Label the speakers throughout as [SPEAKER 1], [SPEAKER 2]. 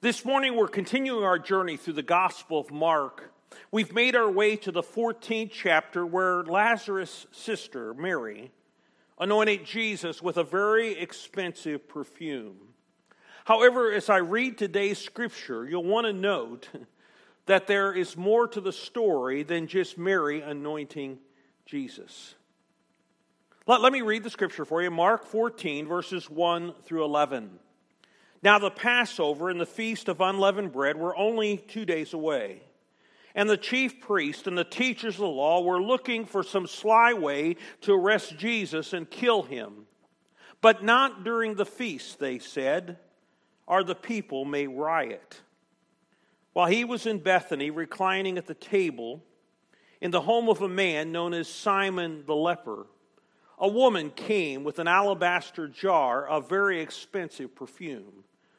[SPEAKER 1] This morning, we're continuing our journey through the Gospel of Mark. We've made our way to the 14th chapter where Lazarus' sister, Mary, anointed Jesus with a very expensive perfume. However, as I read today's scripture, you'll want to note that there is more to the story than just Mary anointing Jesus. Let, let me read the scripture for you Mark 14, verses 1 through 11. Now, the Passover and the Feast of Unleavened Bread were only two days away. And the chief priest and the teachers of the law were looking for some sly way to arrest Jesus and kill him. But not during the feast, they said, or the people may riot. While he was in Bethany, reclining at the table in the home of a man known as Simon the leper, a woman came with an alabaster jar of very expensive perfume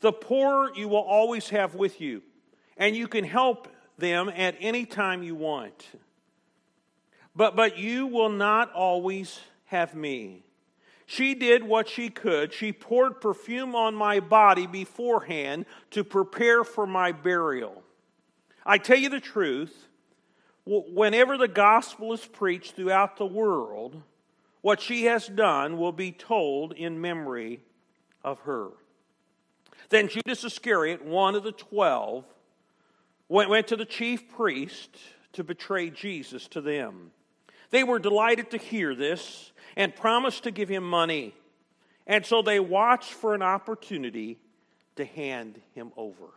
[SPEAKER 1] The poor you will always have with you, and you can help them at any time you want. But, but you will not always have me. She did what she could. She poured perfume on my body beforehand to prepare for my burial. I tell you the truth, whenever the gospel is preached throughout the world, what she has done will be told in memory of her. Then Judas Iscariot, one of the twelve, went, went to the chief priest to betray Jesus to them. They were delighted to hear this and promised to give him money. And so they watched for an opportunity to hand him over.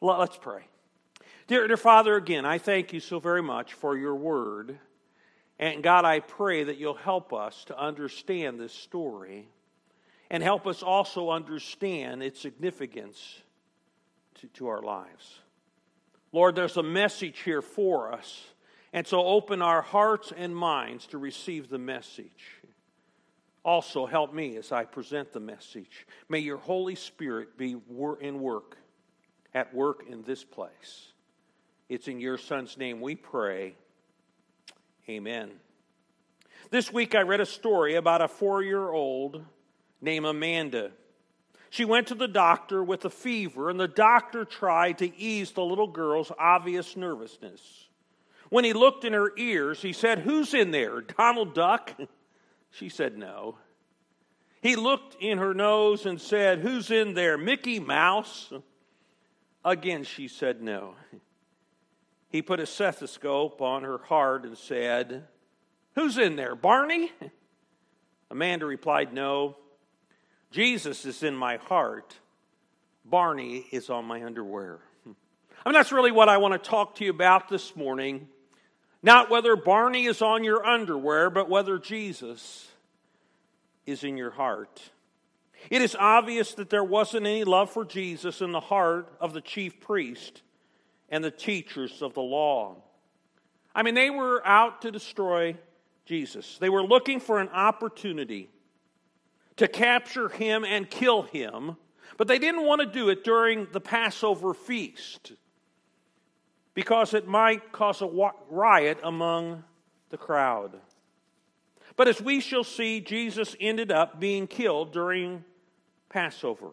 [SPEAKER 1] Let's pray. Dear, dear Father, again, I thank you so very much for your word. And God, I pray that you'll help us to understand this story and help us also understand its significance to, to our lives. Lord, there's a message here for us, and so open our hearts and minds to receive the message. Also, help me as I present the message. May your Holy Spirit be in work, at work in this place. It's in your Son's name we pray. Amen. This week I read a story about a four year old named Amanda. She went to the doctor with a fever, and the doctor tried to ease the little girl's obvious nervousness. When he looked in her ears, he said, Who's in there? Donald Duck? She said, No. He looked in her nose and said, Who's in there? Mickey Mouse? Again, she said, No. He put a stethoscope on her heart and said, Who's in there? Barney? Amanda replied, No. Jesus is in my heart. Barney is on my underwear. I mean, that's really what I want to talk to you about this morning. Not whether Barney is on your underwear, but whether Jesus is in your heart. It is obvious that there wasn't any love for Jesus in the heart of the chief priest and the teachers of the law. I mean, they were out to destroy Jesus, they were looking for an opportunity to capture him and kill him, but they didn't want to do it during the Passover feast because it might cause a riot among the crowd. But as we shall see, Jesus ended up being killed during Passover.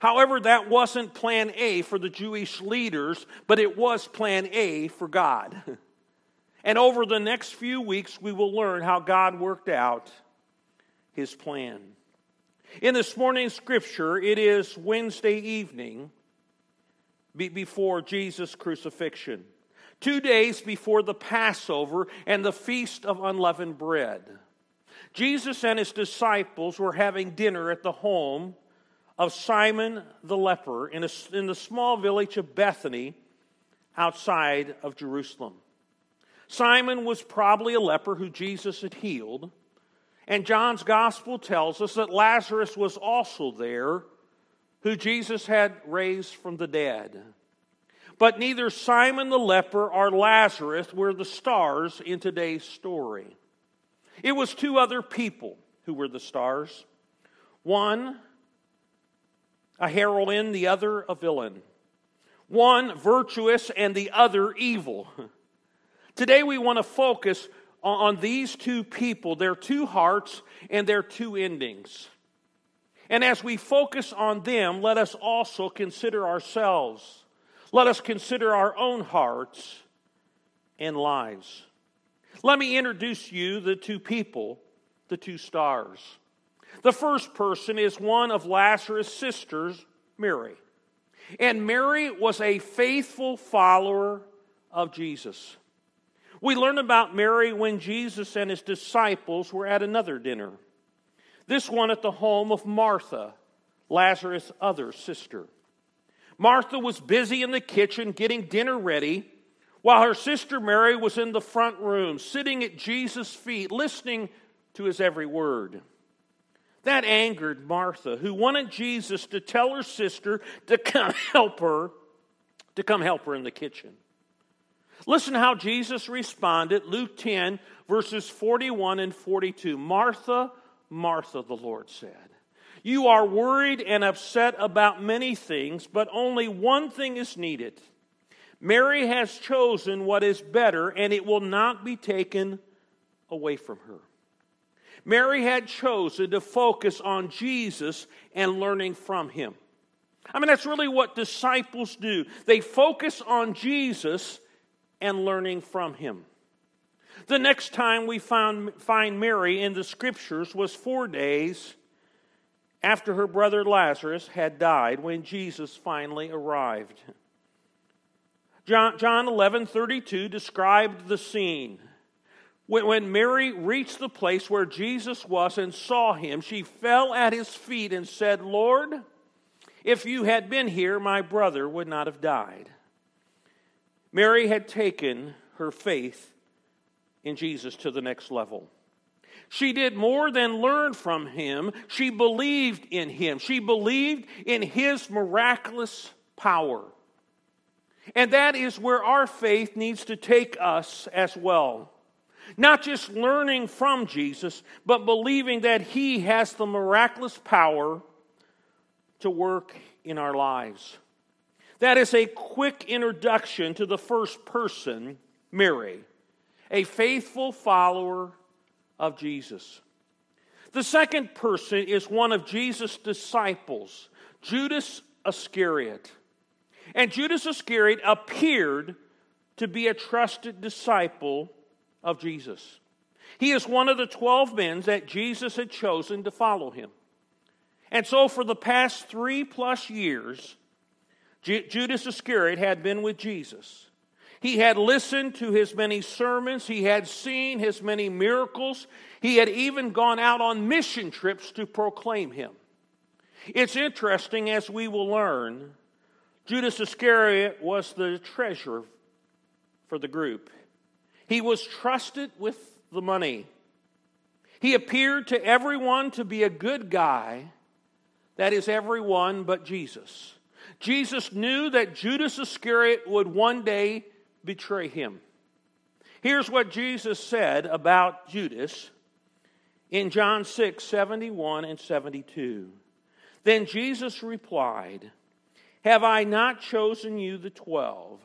[SPEAKER 1] However, that wasn't plan A for the Jewish leaders, but it was plan A for God. And over the next few weeks, we will learn how God worked out his plan. In this morning's scripture, it is Wednesday evening before Jesus' crucifixion, two days before the Passover and the Feast of Unleavened Bread. Jesus and his disciples were having dinner at the home of Simon the leper in, a, in the small village of Bethany outside of Jerusalem. Simon was probably a leper who Jesus had healed. And John's gospel tells us that Lazarus was also there who Jesus had raised from the dead. But neither Simon the leper or Lazarus were the stars in today's story. It was two other people who were the stars one, a heroine, the other, a villain. One virtuous and the other evil. Today we want to focus on these two people, their two hearts and their two endings. And as we focus on them, let us also consider ourselves. Let us consider our own hearts and lives. Let me introduce you the two people, the two stars. The first person is one of Lazarus' sisters, Mary. And Mary was a faithful follower of Jesus. We learn about Mary when Jesus and his disciples were at another dinner. This one at the home of Martha, Lazarus' other sister. Martha was busy in the kitchen getting dinner ready, while her sister Mary was in the front room, sitting at Jesus' feet, listening to his every word. That angered Martha, who wanted Jesus to tell her sister to come help her, to come help her in the kitchen. Listen how Jesus responded, Luke 10, verses 41 and 42. Martha, Martha, the Lord said, You are worried and upset about many things, but only one thing is needed. Mary has chosen what is better, and it will not be taken away from her. Mary had chosen to focus on Jesus and learning from him. I mean, that's really what disciples do. They focus on Jesus and learning from him. The next time we found, find Mary in the scriptures was four days after her brother Lazarus had died when Jesus finally arrived. John, John 11 32 described the scene. When, when Mary reached the place where Jesus was and saw him, she fell at his feet and said, Lord, if you had been here, my brother would not have died. Mary had taken her faith in Jesus to the next level. She did more than learn from him. She believed in him. She believed in his miraculous power. And that is where our faith needs to take us as well. Not just learning from Jesus, but believing that He has the miraculous power to work in our lives. That is a quick introduction to the first person, Mary, a faithful follower of Jesus. The second person is one of Jesus' disciples, Judas Iscariot. And Judas Iscariot appeared to be a trusted disciple of Jesus. He is one of the 12 men that Jesus had chosen to follow him. And so, for the past three plus years, Judas Iscariot had been with Jesus. He had listened to his many sermons, he had seen his many miracles, he had even gone out on mission trips to proclaim him. It's interesting, as we will learn, Judas Iscariot was the treasurer for the group. He was trusted with the money. He appeared to everyone to be a good guy, that is, everyone but Jesus. Jesus knew that Judas Iscariot would one day betray him. Here's what Jesus said about Judas in John 6 71 and 72. Then Jesus replied, Have I not chosen you, the twelve?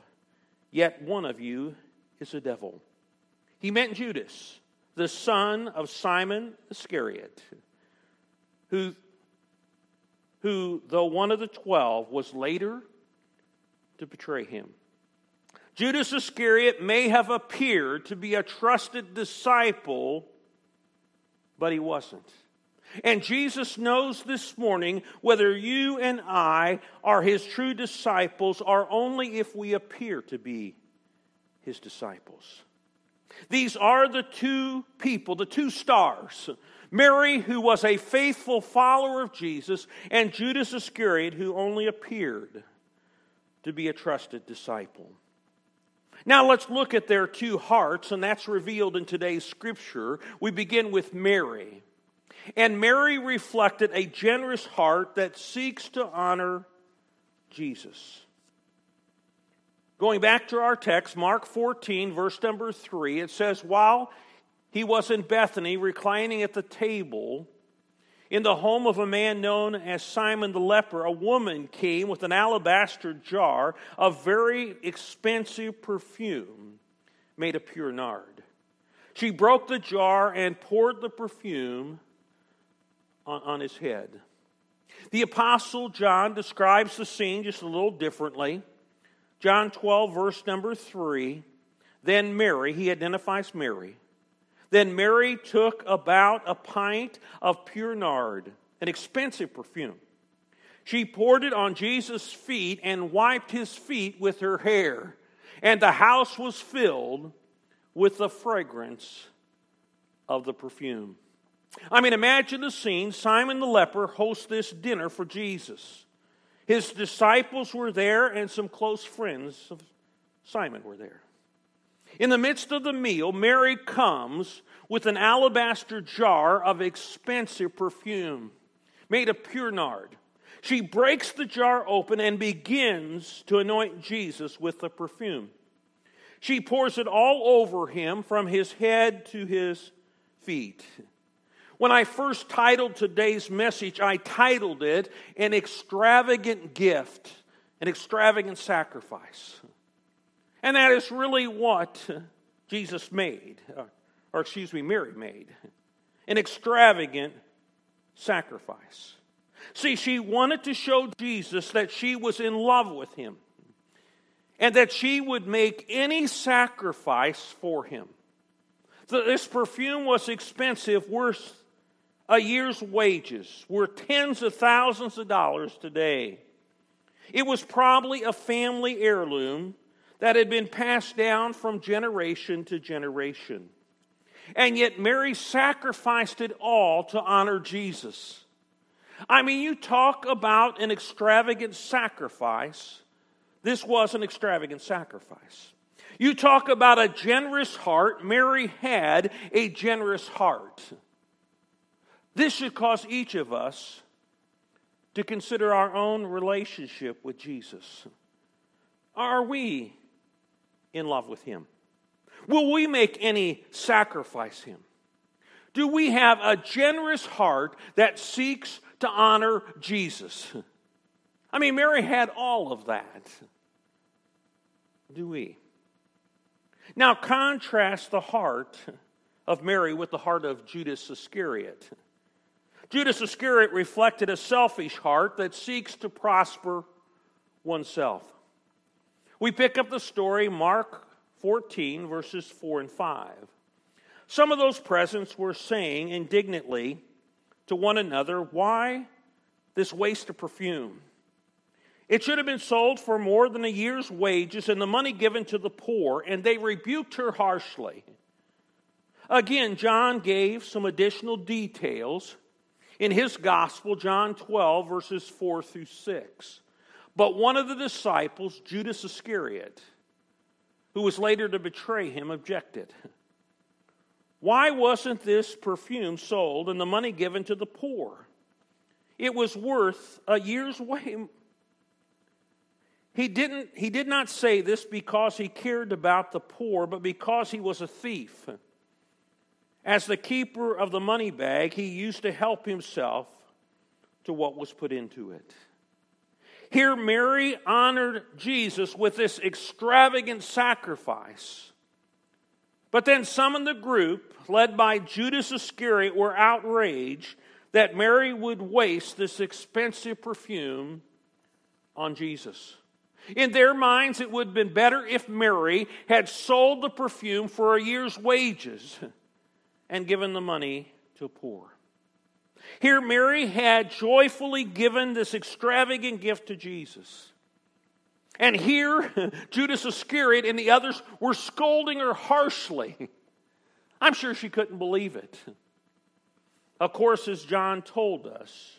[SPEAKER 1] Yet one of you is a devil. He meant Judas, the son of Simon Iscariot, who, who, though one of the twelve, was later to betray him. Judas Iscariot may have appeared to be a trusted disciple, but he wasn't. And Jesus knows this morning whether you and I are his true disciples or only if we appear to be his disciples. These are the two people, the two stars Mary, who was a faithful follower of Jesus, and Judas Iscariot, who only appeared to be a trusted disciple. Now let's look at their two hearts, and that's revealed in today's scripture. We begin with Mary. And Mary reflected a generous heart that seeks to honor Jesus. Going back to our text, Mark 14, verse number 3, it says, While he was in Bethany, reclining at the table, in the home of a man known as Simon the leper, a woman came with an alabaster jar of very expensive perfume made of pure nard. She broke the jar and poured the perfume on, on his head. The Apostle John describes the scene just a little differently. John 12, verse number 3. Then Mary, he identifies Mary. Then Mary took about a pint of pure nard, an expensive perfume. She poured it on Jesus' feet and wiped his feet with her hair. And the house was filled with the fragrance of the perfume. I mean, imagine the scene. Simon the leper hosts this dinner for Jesus. His disciples were there, and some close friends of Simon were there. In the midst of the meal, Mary comes with an alabaster jar of expensive perfume made of pure nard. She breaks the jar open and begins to anoint Jesus with the perfume. She pours it all over him from his head to his feet. When I first titled today's message, I titled it An Extravagant Gift, an Extravagant Sacrifice. And that is really what Jesus made, or excuse me, Mary made an extravagant sacrifice. See, she wanted to show Jesus that she was in love with him and that she would make any sacrifice for him. This perfume was expensive, worth a year's wages worth tens of thousands of dollars today. It was probably a family heirloom that had been passed down from generation to generation. And yet, Mary sacrificed it all to honor Jesus. I mean, you talk about an extravagant sacrifice. This was an extravagant sacrifice. You talk about a generous heart. Mary had a generous heart. This should cause each of us to consider our own relationship with Jesus. Are we in love with Him? Will we make any sacrifice Him? Do we have a generous heart that seeks to honor Jesus? I mean, Mary had all of that. Do we? Now, contrast the heart of Mary with the heart of Judas Iscariot. Judas Iscariot reflected a selfish heart that seeks to prosper oneself. We pick up the story, Mark 14, verses 4 and 5. Some of those present were saying indignantly to one another, Why this waste of perfume? It should have been sold for more than a year's wages and the money given to the poor, and they rebuked her harshly. Again, John gave some additional details in his gospel, John 12, verses 4 through 6. But one of the disciples, Judas Iscariot, who was later to betray him, objected. Why wasn't this perfume sold and the money given to the poor? It was worth a year's wage. He, didn't, he did not say this because he cared about the poor, but because he was a thief. As the keeper of the money bag, he used to help himself to what was put into it. Here, Mary honored Jesus with this extravagant sacrifice. But then some in the group, led by Judas Iscariot, were outraged that Mary would waste this expensive perfume on Jesus. In their minds, it would have been better if Mary had sold the perfume for a year's wages and given the money to poor. Here, Mary had joyfully given this extravagant gift to Jesus. And here, Judas Iscariot and the others were scolding her harshly. I'm sure she couldn't believe it. Of course, as John told us,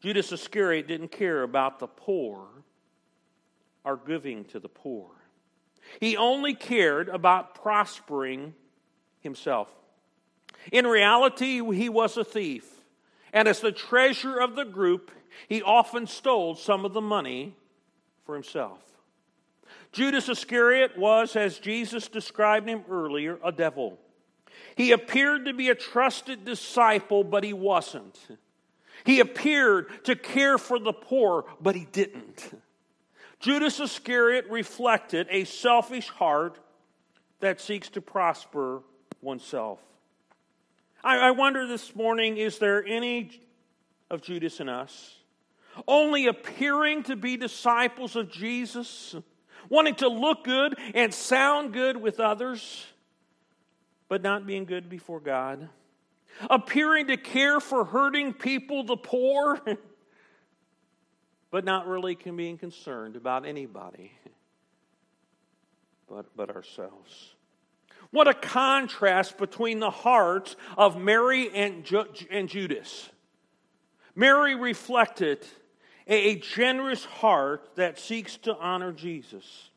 [SPEAKER 1] Judas Iscariot didn't care about the poor or giving to the poor. He only cared about prospering himself. In reality, he was a thief. And as the treasurer of the group, he often stole some of the money for himself. Judas Iscariot was, as Jesus described him earlier, a devil. He appeared to be a trusted disciple, but he wasn't. He appeared to care for the poor, but he didn't. Judas Iscariot reflected a selfish heart that seeks to prosper oneself. I, I wonder this morning is there any of Judas in us? Only appearing to be disciples of Jesus, wanting to look good and sound good with others, but not being good before God. Appearing to care for hurting people, the poor, but not really being concerned about anybody but, but ourselves. What a contrast between the hearts of Mary and, Ju- and Judas. Mary reflected a, a generous heart that seeks to honor Jesus.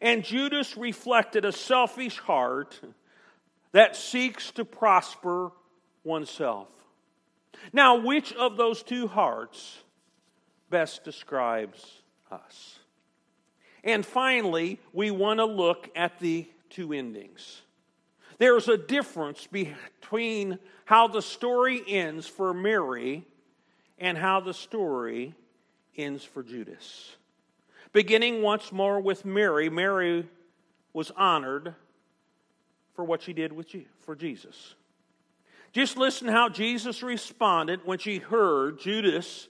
[SPEAKER 1] And Judas reflected a selfish heart that seeks to prosper oneself. Now, which of those two hearts best describes us? And finally, we want to look at the two endings. There's a difference between how the story ends for Mary and how the story ends for Judas. Beginning once more with Mary, Mary was honored for what she did with you, for Jesus. Just listen how Jesus responded when she heard Judas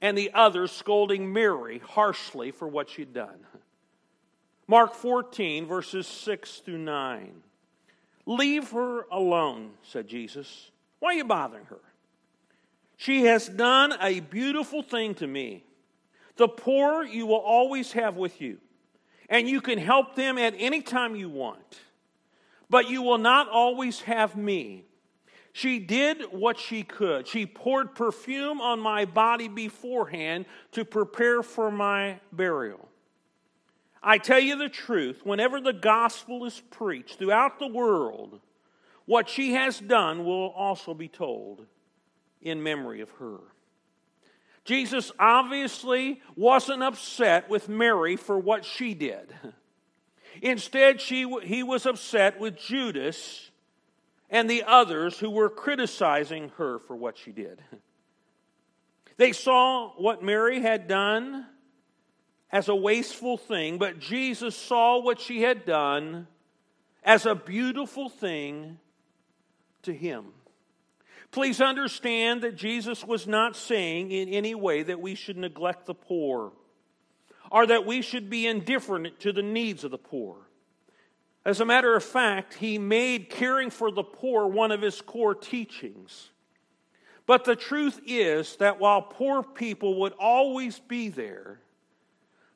[SPEAKER 1] and the others scolding Mary harshly for what she'd done. Mark 14, verses 6 through 9. Leave her alone, said Jesus. Why are you bothering her? She has done a beautiful thing to me. The poor you will always have with you, and you can help them at any time you want. But you will not always have me. She did what she could. She poured perfume on my body beforehand to prepare for my burial. I tell you the truth, whenever the gospel is preached throughout the world, what she has done will also be told in memory of her. Jesus obviously wasn't upset with Mary for what she did. Instead, she, he was upset with Judas and the others who were criticizing her for what she did. They saw what Mary had done as a wasteful thing, but Jesus saw what she had done as a beautiful thing to him. Please understand that Jesus was not saying in any way that we should neglect the poor or that we should be indifferent to the needs of the poor. As a matter of fact, he made caring for the poor one of his core teachings. But the truth is that while poor people would always be there,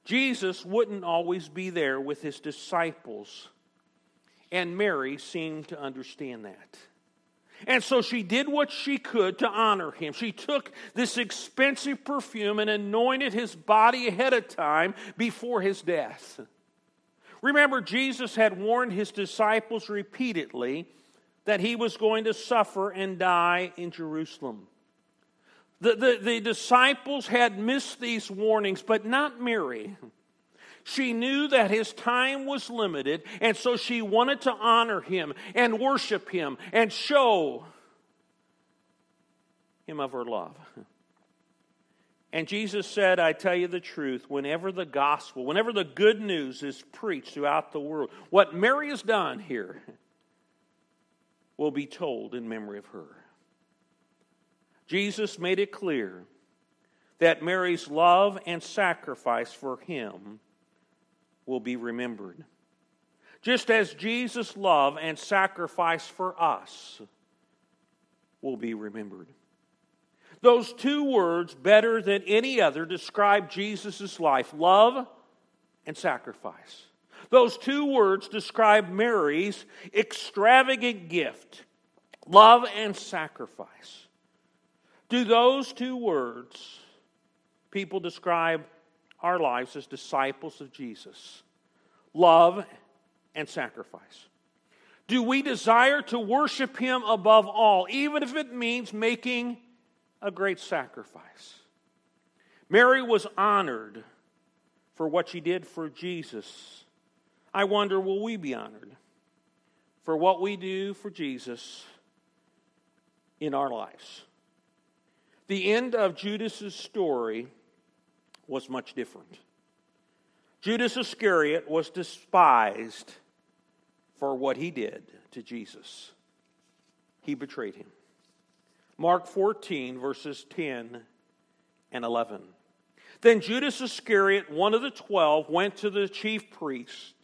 [SPEAKER 1] Jesus wouldn't always be there with his disciples, and Mary seemed to understand that. And so she did what she could to honor him. She took this expensive perfume and anointed his body ahead of time before his death. Remember, Jesus had warned his disciples repeatedly that he was going to suffer and die in Jerusalem. The, the, the disciples had missed these warnings, but not Mary. She knew that his time was limited, and so she wanted to honor him and worship him and show him of her love. And Jesus said, I tell you the truth, whenever the gospel, whenever the good news is preached throughout the world, what Mary has done here will be told in memory of her. Jesus made it clear that Mary's love and sacrifice for him will be remembered. Just as Jesus' love and sacrifice for us will be remembered. Those two words, better than any other, describe Jesus' life love and sacrifice. Those two words describe Mary's extravagant gift love and sacrifice. Do those two words people describe our lives as disciples of Jesus? Love and sacrifice. Do we desire to worship Him above all, even if it means making a great sacrifice? Mary was honored for what she did for Jesus. I wonder, will we be honored for what we do for Jesus in our lives? The end of Judas's story was much different. Judas Iscariot was despised for what he did to Jesus. He betrayed him. Mark 14, verses 10 and 11. Then Judas Iscariot, one of the twelve, went to the chief priests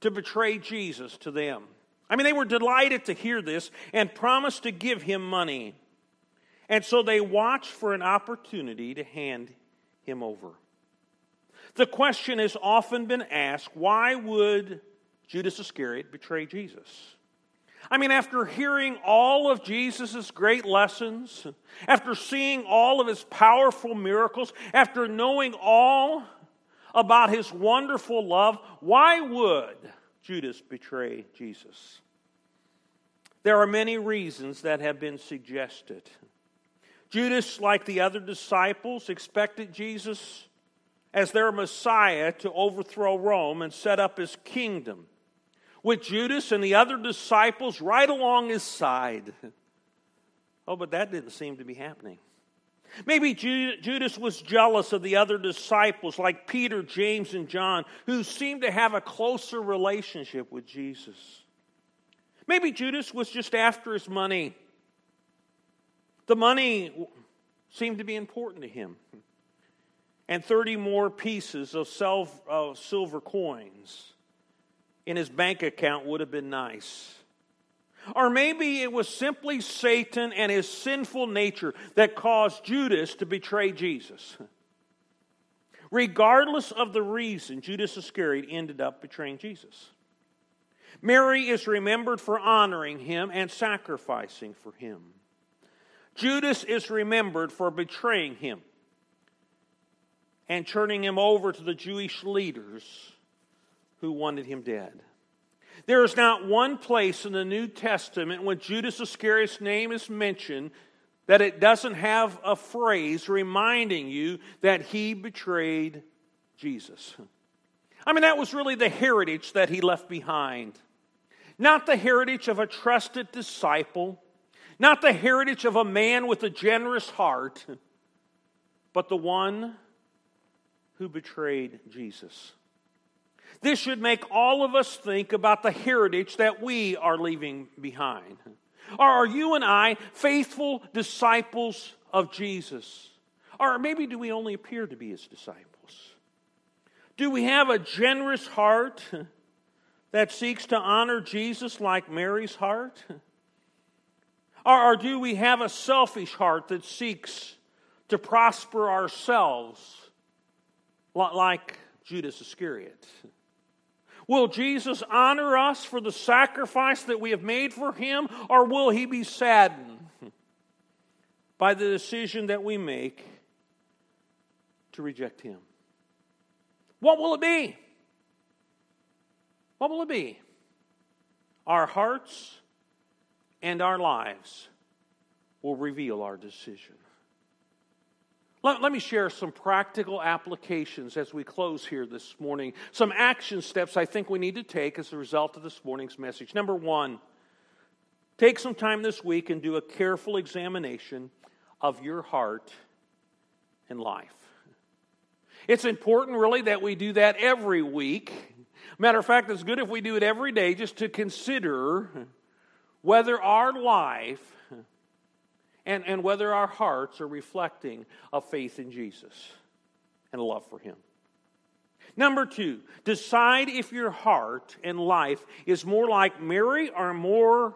[SPEAKER 1] to betray Jesus to them. I mean, they were delighted to hear this and promised to give him money. And so they watch for an opportunity to hand him over. The question has often been asked why would Judas Iscariot betray Jesus? I mean, after hearing all of Jesus' great lessons, after seeing all of his powerful miracles, after knowing all about his wonderful love, why would Judas betray Jesus? There are many reasons that have been suggested. Judas, like the other disciples, expected Jesus as their Messiah to overthrow Rome and set up his kingdom, with Judas and the other disciples right along his side. Oh, but that didn't seem to be happening. Maybe Judas was jealous of the other disciples, like Peter, James, and John, who seemed to have a closer relationship with Jesus. Maybe Judas was just after his money. The money seemed to be important to him and 30 more pieces of silver coins in his bank account would have been nice. Or maybe it was simply Satan and his sinful nature that caused Judas to betray Jesus. Regardless of the reason, Judas Iscariot ended up betraying Jesus. Mary is remembered for honoring him and sacrificing for him. Judas is remembered for betraying him and turning him over to the Jewish leaders who wanted him dead. There is not one place in the New Testament when Judas Iscariot's name is mentioned that it doesn't have a phrase reminding you that he betrayed Jesus. I mean, that was really the heritage that he left behind. Not the heritage of a trusted disciple, not the heritage of a man with a generous heart, but the one who betrayed Jesus. This should make all of us think about the heritage that we are leaving behind. Are you and I faithful disciples of Jesus? Or maybe do we only appear to be his disciples? Do we have a generous heart that seeks to honor Jesus like Mary's heart? Or do we have a selfish heart that seeks to prosper ourselves like Judas Iscariot. Will Jesus honor us for the sacrifice that we have made for him, or will he be saddened by the decision that we make to reject him? What will it be? What will it be? Our hearts and our lives will reveal our decision. Let, let, me share some practical applications as we close here this morning. Some action steps I think we need to take as a result of this morning's message. Number one, take some time this week and do a careful examination of your heart and life. It's important, really, that we do that every week. Matter of fact, it's good if we do it every day just to consider whether our life and, and whether our hearts are reflecting a faith in Jesus and a love for Him. Number two, decide if your heart and life is more like Mary or more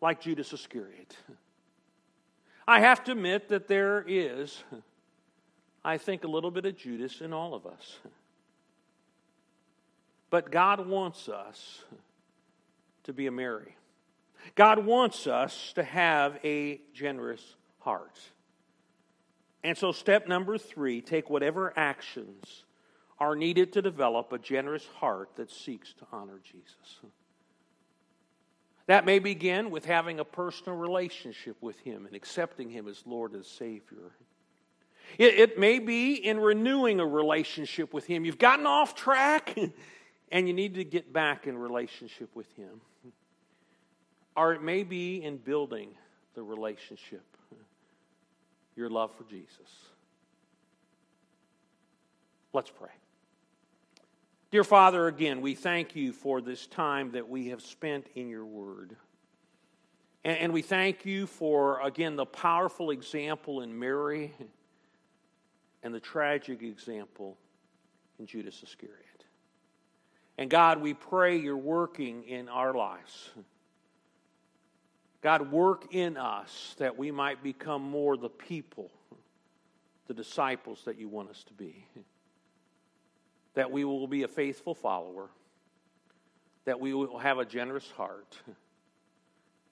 [SPEAKER 1] like Judas Iscariot. I have to admit that there is, I think, a little bit of Judas in all of us. But God wants us to be a Mary. God wants us to have a generous heart. And so, step number three take whatever actions are needed to develop a generous heart that seeks to honor Jesus. That may begin with having a personal relationship with Him and accepting Him as Lord and Savior. It, it, may be in renewing a relationship with Him. You've gotten off track and you need to get back in relationship with Him. Or it may be in building the relationship, your love for Jesus. Let's pray. Dear Father, again, we thank you for this time that we have spent in your word. And, we thank you for, again, the powerful example in Mary and the tragic example in Judas Iscariot. And God, we pray you're working in our lives. God, work in us that we might become more the people, the disciples that you want us to be. That we will be a faithful follower, that we will have a generous heart,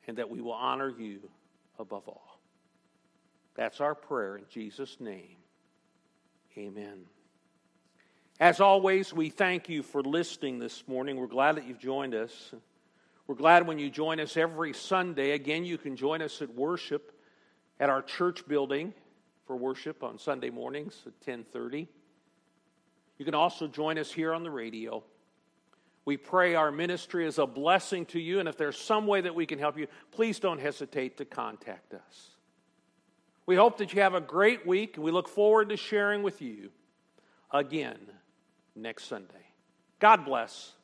[SPEAKER 1] and that we will honor you above all. That's our prayer in Jesus' name. Amen. As always, we thank you for listening this morning. We're glad that you've joined us. We're glad when you join us every Sunday. Again, you can join us at worship at our church building for worship on Sunday mornings at 10:30. You can also join us here on the radio. We pray our ministry is a blessing to you, and if there's some way that we can help you, please don't hesitate to contact us. We hope that you have a great week, and we look forward to sharing with you again next Sunday. God bless.